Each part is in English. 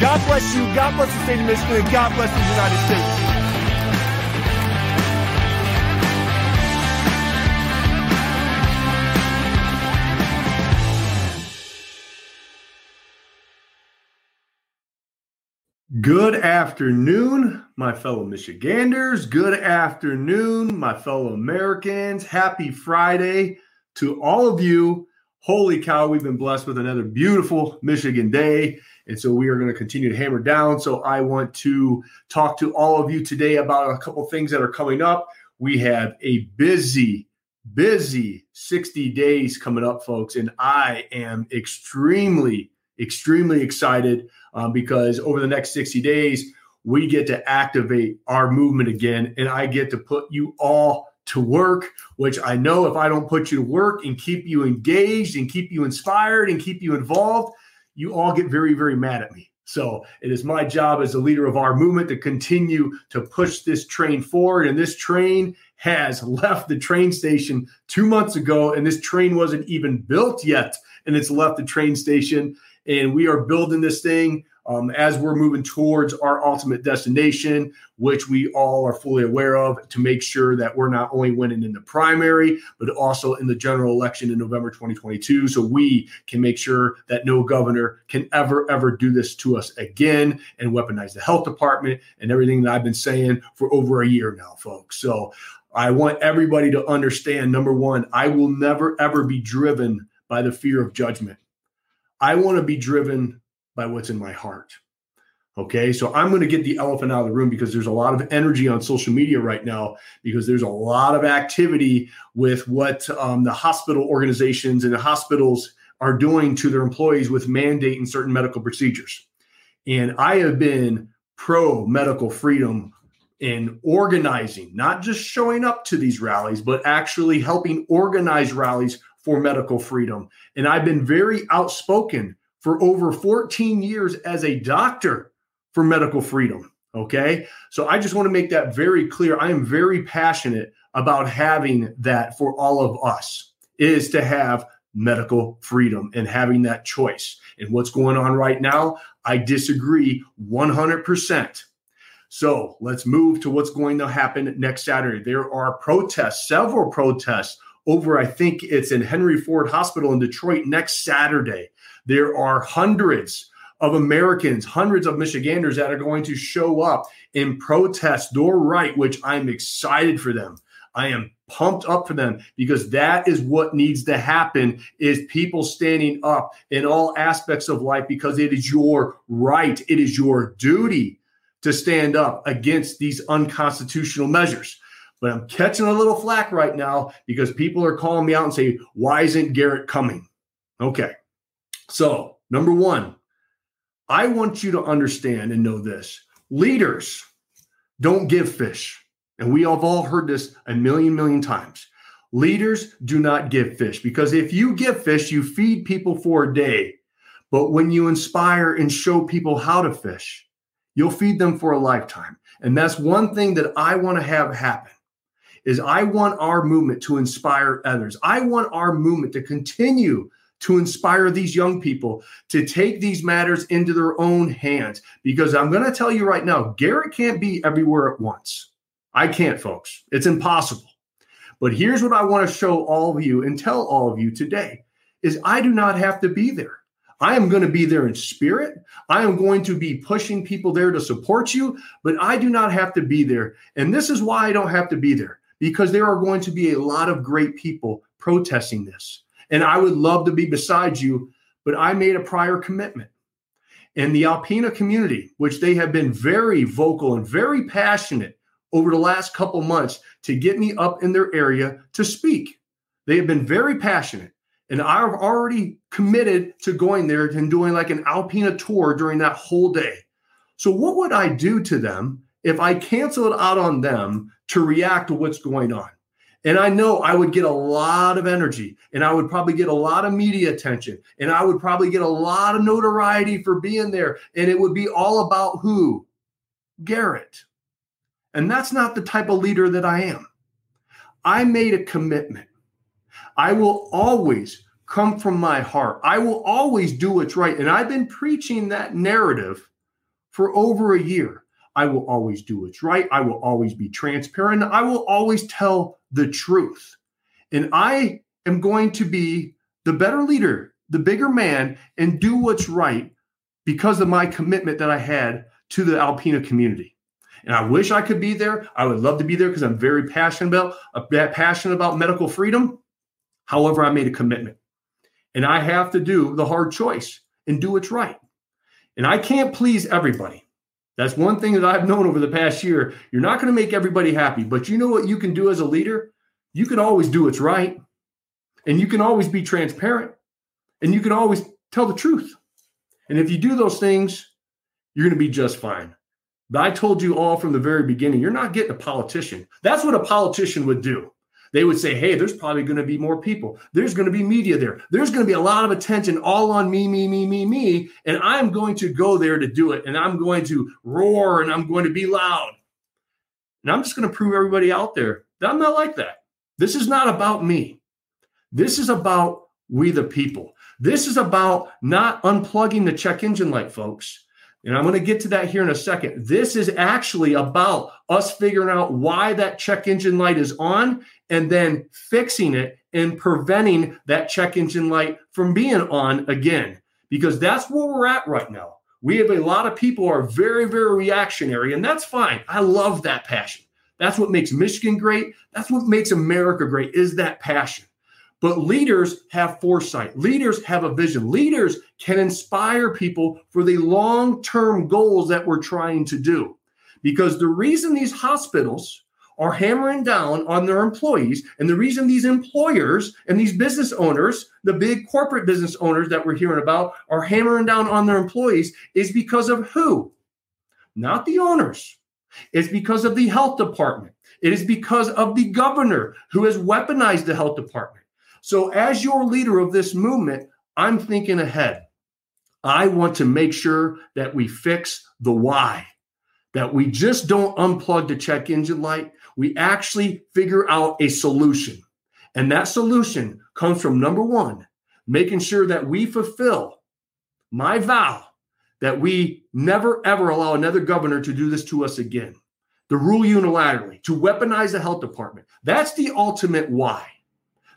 God bless you. God bless the state of Michigan. And God bless the United States. Good afternoon, my fellow Michiganders. Good afternoon, my fellow Americans. Happy Friday to all of you. Holy cow, we've been blessed with another beautiful Michigan day. And so we are going to continue to hammer down. So I want to talk to all of you today about a couple things that are coming up. We have a busy, busy 60 days coming up, folks. And I am extremely, extremely excited um, because over the next 60 days, we get to activate our movement again. And I get to put you all to work, which I know if I don't put you to work and keep you engaged and keep you inspired and keep you involved, you all get very, very mad at me. So it is my job as the leader of our movement to continue to push this train forward. And this train has left the train station two months ago, and this train wasn't even built yet. And it's left the train station and we are building this thing um, as we're moving towards our ultimate destination, which we all are fully aware of, to make sure that we're not only winning in the primary, but also in the general election in November 2022. So we can make sure that no governor can ever, ever do this to us again and weaponize the health department and everything that I've been saying for over a year now, folks. So I want everybody to understand number one, I will never, ever be driven by the fear of judgment. I want to be driven by what's in my heart. Okay, so I'm going to get the elephant out of the room because there's a lot of energy on social media right now because there's a lot of activity with what um, the hospital organizations and the hospitals are doing to their employees with mandating certain medical procedures. And I have been pro medical freedom in organizing, not just showing up to these rallies, but actually helping organize rallies for medical freedom. And I've been very outspoken for over 14 years as a doctor for medical freedom. Okay. So I just want to make that very clear. I am very passionate about having that for all of us is to have medical freedom and having that choice. And what's going on right now, I disagree 100%. So let's move to what's going to happen next Saturday. There are protests, several protests over, I think it's in Henry Ford Hospital in Detroit next Saturday. There are hundreds of Americans, hundreds of Michiganders that are going to show up in protest their right, which I'm excited for them. I am pumped up for them because that is what needs to happen is people standing up in all aspects of life because it is your right, it is your duty to stand up against these unconstitutional measures. But I'm catching a little flack right now because people are calling me out and say, why isn't Garrett coming? Okay. So, number one, I want you to understand and know this leaders don't give fish. And we have all heard this a million, million times. Leaders do not give fish because if you give fish, you feed people for a day. But when you inspire and show people how to fish, you'll feed them for a lifetime. And that's one thing that I want to have happen is I want our movement to inspire others. I want our movement to continue to inspire these young people to take these matters into their own hands. Because I'm going to tell you right now, Garrett can't be everywhere at once. I can't, folks. It's impossible. But here's what I want to show all of you and tell all of you today is I do not have to be there. I am going to be there in spirit. I am going to be pushing people there to support you, but I do not have to be there. And this is why I don't have to be there because there are going to be a lot of great people protesting this. And I would love to be beside you, but I made a prior commitment. And the Alpena community, which they have been very vocal and very passionate over the last couple months to get me up in their area to speak. They have been very passionate. And I've already committed to going there and doing like an Alpena tour during that whole day. So, what would I do to them if I canceled out on them to react to what's going on. And I know I would get a lot of energy and I would probably get a lot of media attention and I would probably get a lot of notoriety for being there. And it would be all about who? Garrett. And that's not the type of leader that I am. I made a commitment. I will always come from my heart. I will always do what's right. And I've been preaching that narrative for over a year. I will always do what's right. I will always be transparent. I will always tell the truth. And I am going to be the better leader, the bigger man, and do what's right because of my commitment that I had to the Alpena community. And I wish I could be there. I would love to be there because I'm very passionate about uh, passionate about medical freedom. However, I made a commitment. And I have to do the hard choice and do what's right. And I can't please everybody. That's one thing that I've known over the past year. You're not going to make everybody happy, but you know what you can do as a leader? You can always do what's right. And you can always be transparent. And you can always tell the truth. And if you do those things, you're going to be just fine. But I told you all from the very beginning, you're not getting a politician. That's what a politician would do. They would say, hey, there's probably going to be more people. There's going to be media there. There's going to be a lot of attention all on me, me, me, me, me. And I'm going to go there to do it. And I'm going to roar and I'm going to be loud. And I'm just going to prove everybody out there that I'm not like that. This is not about me. This is about we the people. This is about not unplugging the check engine light, folks. And I'm going to get to that here in a second. This is actually about us figuring out why that check engine light is on and then fixing it and preventing that check engine light from being on again. Because that's where we're at right now. We have a lot of people are very, very reactionary, and that's fine. I love that passion. That's what makes Michigan great. That's what makes America great is that passion. But leaders have foresight. Leaders have a vision. Leaders can inspire people for the long term goals that we're trying to do. Because the reason these hospitals are hammering down on their employees, and the reason these employers and these business owners, the big corporate business owners that we're hearing about, are hammering down on their employees is because of who? Not the owners. It's because of the health department. It is because of the governor who has weaponized the health department. So, as your leader of this movement, I'm thinking ahead. I want to make sure that we fix the why, that we just don't unplug the check engine light. We actually figure out a solution. And that solution comes from number one, making sure that we fulfill my vow that we never ever allow another governor to do this to us again. The rule unilaterally, to weaponize the health department. That's the ultimate why.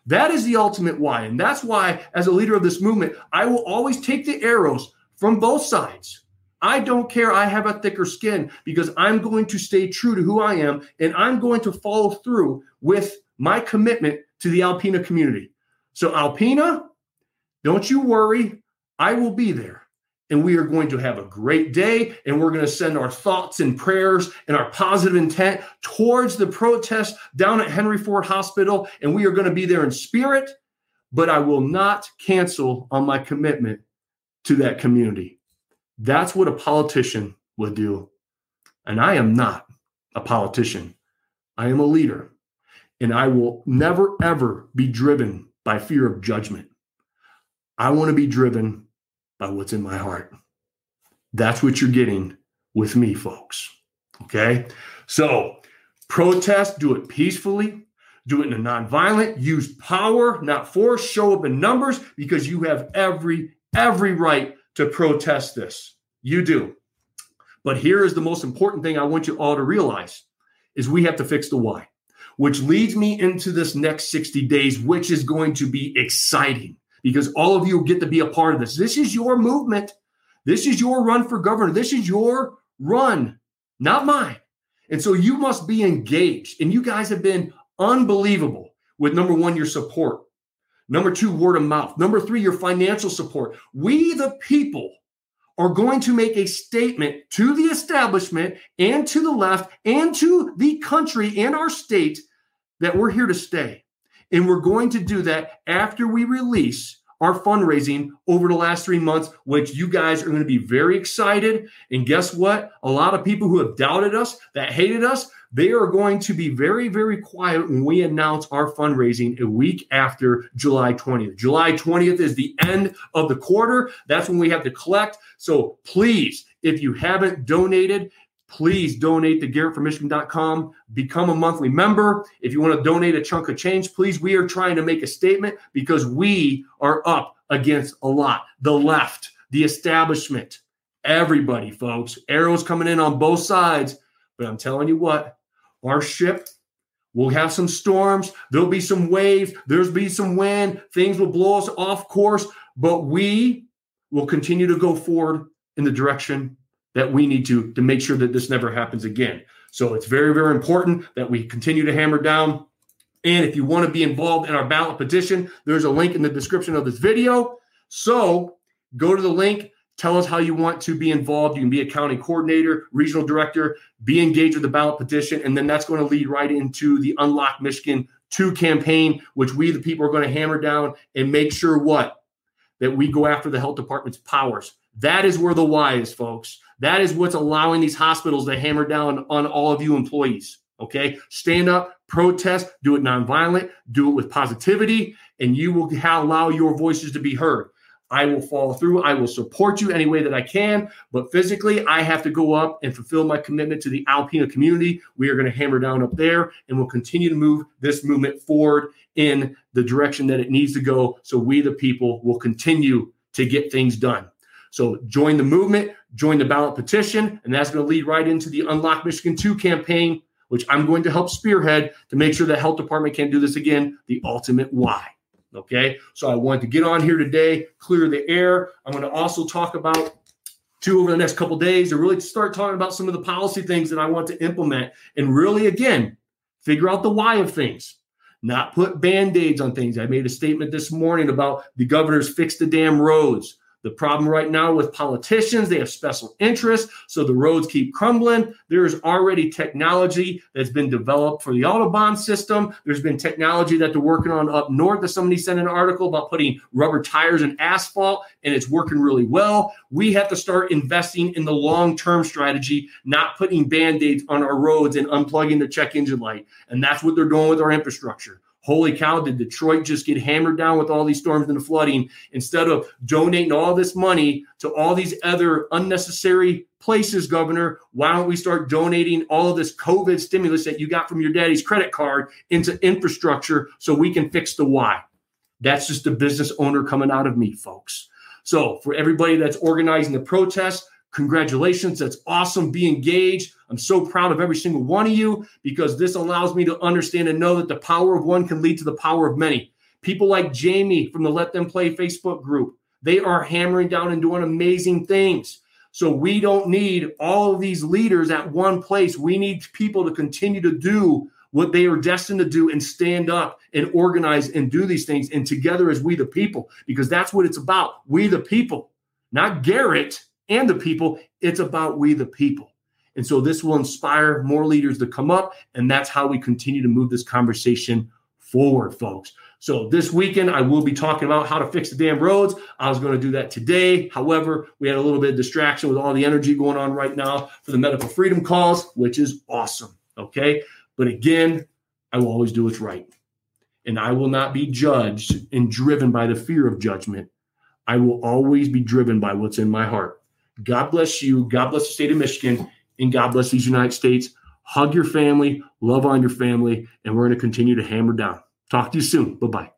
That is the ultimate why. And that's why, as a leader of this movement, I will always take the arrows from both sides. I don't care. I have a thicker skin because I'm going to stay true to who I am and I'm going to follow through with my commitment to the Alpena community. So, Alpena, don't you worry. I will be there and we are going to have a great day and we're going to send our thoughts and prayers and our positive intent towards the protest down at Henry Ford Hospital and we are going to be there in spirit but I will not cancel on my commitment to that community. That's what a politician would do. And I am not a politician. I am a leader. And I will never ever be driven by fear of judgment. I want to be driven by what's in my heart. That's what you're getting with me, folks. Okay. So protest, do it peacefully, do it in a nonviolent, use power, not force, show up in numbers because you have every, every right to protest this. You do. But here is the most important thing I want you all to realize is we have to fix the why, which leads me into this next 60 days, which is going to be exciting because all of you get to be a part of this. This is your movement. This is your run for governor. This is your run, not mine. And so you must be engaged. And you guys have been unbelievable with number one, your support. Number two, word of mouth. Number three, your financial support. We, the people, are going to make a statement to the establishment and to the left and to the country and our state that we're here to stay. And we're going to do that after we release our fundraising over the last three months, which you guys are going to be very excited. And guess what? A lot of people who have doubted us, that hated us, they are going to be very, very quiet when we announce our fundraising a week after July 20th. July 20th is the end of the quarter. That's when we have to collect. So please, if you haven't donated, please donate to garrettformichigan.com. Become a monthly member. If you want to donate a chunk of change, please. We are trying to make a statement because we are up against a lot. The left, the establishment, Everybody, folks. Arrows coming in on both sides. But I'm telling you what, our ship will have some storms. There'll be some waves. There'll be some wind. Things will blow us off course. But we will continue to go forward in the direction that we need to to make sure that this never happens again. So it's very, very important that we continue to hammer down. And if you want to be involved in our ballot petition, there's a link in the description of this video. So go to the link, tell us how you want to be involved. You can be a county coordinator, regional director, be engaged with the ballot petition, and then that's going to lead right into the Unlock Michigan 2 campaign, which we, the people, are going to hammer down and make sure what? That we go after the health department's powers. That is where the why is, folks. That is what's allowing these hospitals to hammer down on all of you employees. Okay. Stand up, protest, do it nonviolent, do it with positivity, and you will allow your voices to be heard. I will follow through. I will support you any way that I can. But physically, I have to go up and fulfill my commitment to the Alpena community. We are going to hammer down up there and we'll continue to move this movement forward in the direction that it needs to go. So we, the people, will continue to get things done. So join the movement, join the ballot petition, and that's going to lead right into the Unlock Michigan 2 campaign, which I'm going to help spearhead to make sure the health department can't do this again. The ultimate why. Okay. So I want to get on here today, clear the air. I'm going to also talk about two over the next couple days to really start talking about some of the policy things that I want to implement and really, again, figure out the why of things, not put band aids on things. I made a statement this morning about the governor's fix the damn roads. The problem right now with politicians, they have special interests, so the roads keep crumbling. There's already technology that's been developed for the Autobahn system. There's been technology that they're working on up north that somebody sent an article about putting rubber tires and asphalt, and it's working really well. We have to start investing in the long term strategy, not putting band aids on our roads and unplugging the check engine light. And that's what they're doing with our infrastructure. Holy cow, did Detroit just get hammered down with all these storms and the flooding? Instead of donating all this money to all these other unnecessary places, Governor, why don't we start donating all of this COVID stimulus that you got from your daddy's credit card into infrastructure so we can fix the why? That's just a business owner coming out of me, folks. So, for everybody that's organizing the protest, Congratulations. That's awesome. Be engaged. I'm so proud of every single one of you because this allows me to understand and know that the power of one can lead to the power of many. People like Jamie from the Let Them Play Facebook group, they are hammering down and doing amazing things. So we don't need all of these leaders at one place. We need people to continue to do what they are destined to do and stand up and organize and do these things. And together as we the people, because that's what it's about. We the people, not Garrett and the people. It's about we, the people. And so this will inspire more leaders to come up. And that's how we continue to move this conversation forward, folks. So this weekend, I will be talking about how to fix the damn roads. I was going to do that today. However, we had a little bit of distraction with all the energy going on right now for the medical freedom cause, which is awesome. Okay. But again, I will always do what's right. And I will not be judged and driven by the fear of judgment. I will always be driven by what's in my heart. God bless you. God bless the state of Michigan. And God bless these United States. Hug your family, love on your family, and we're going to continue to hammer down. Talk to you soon. Bye bye.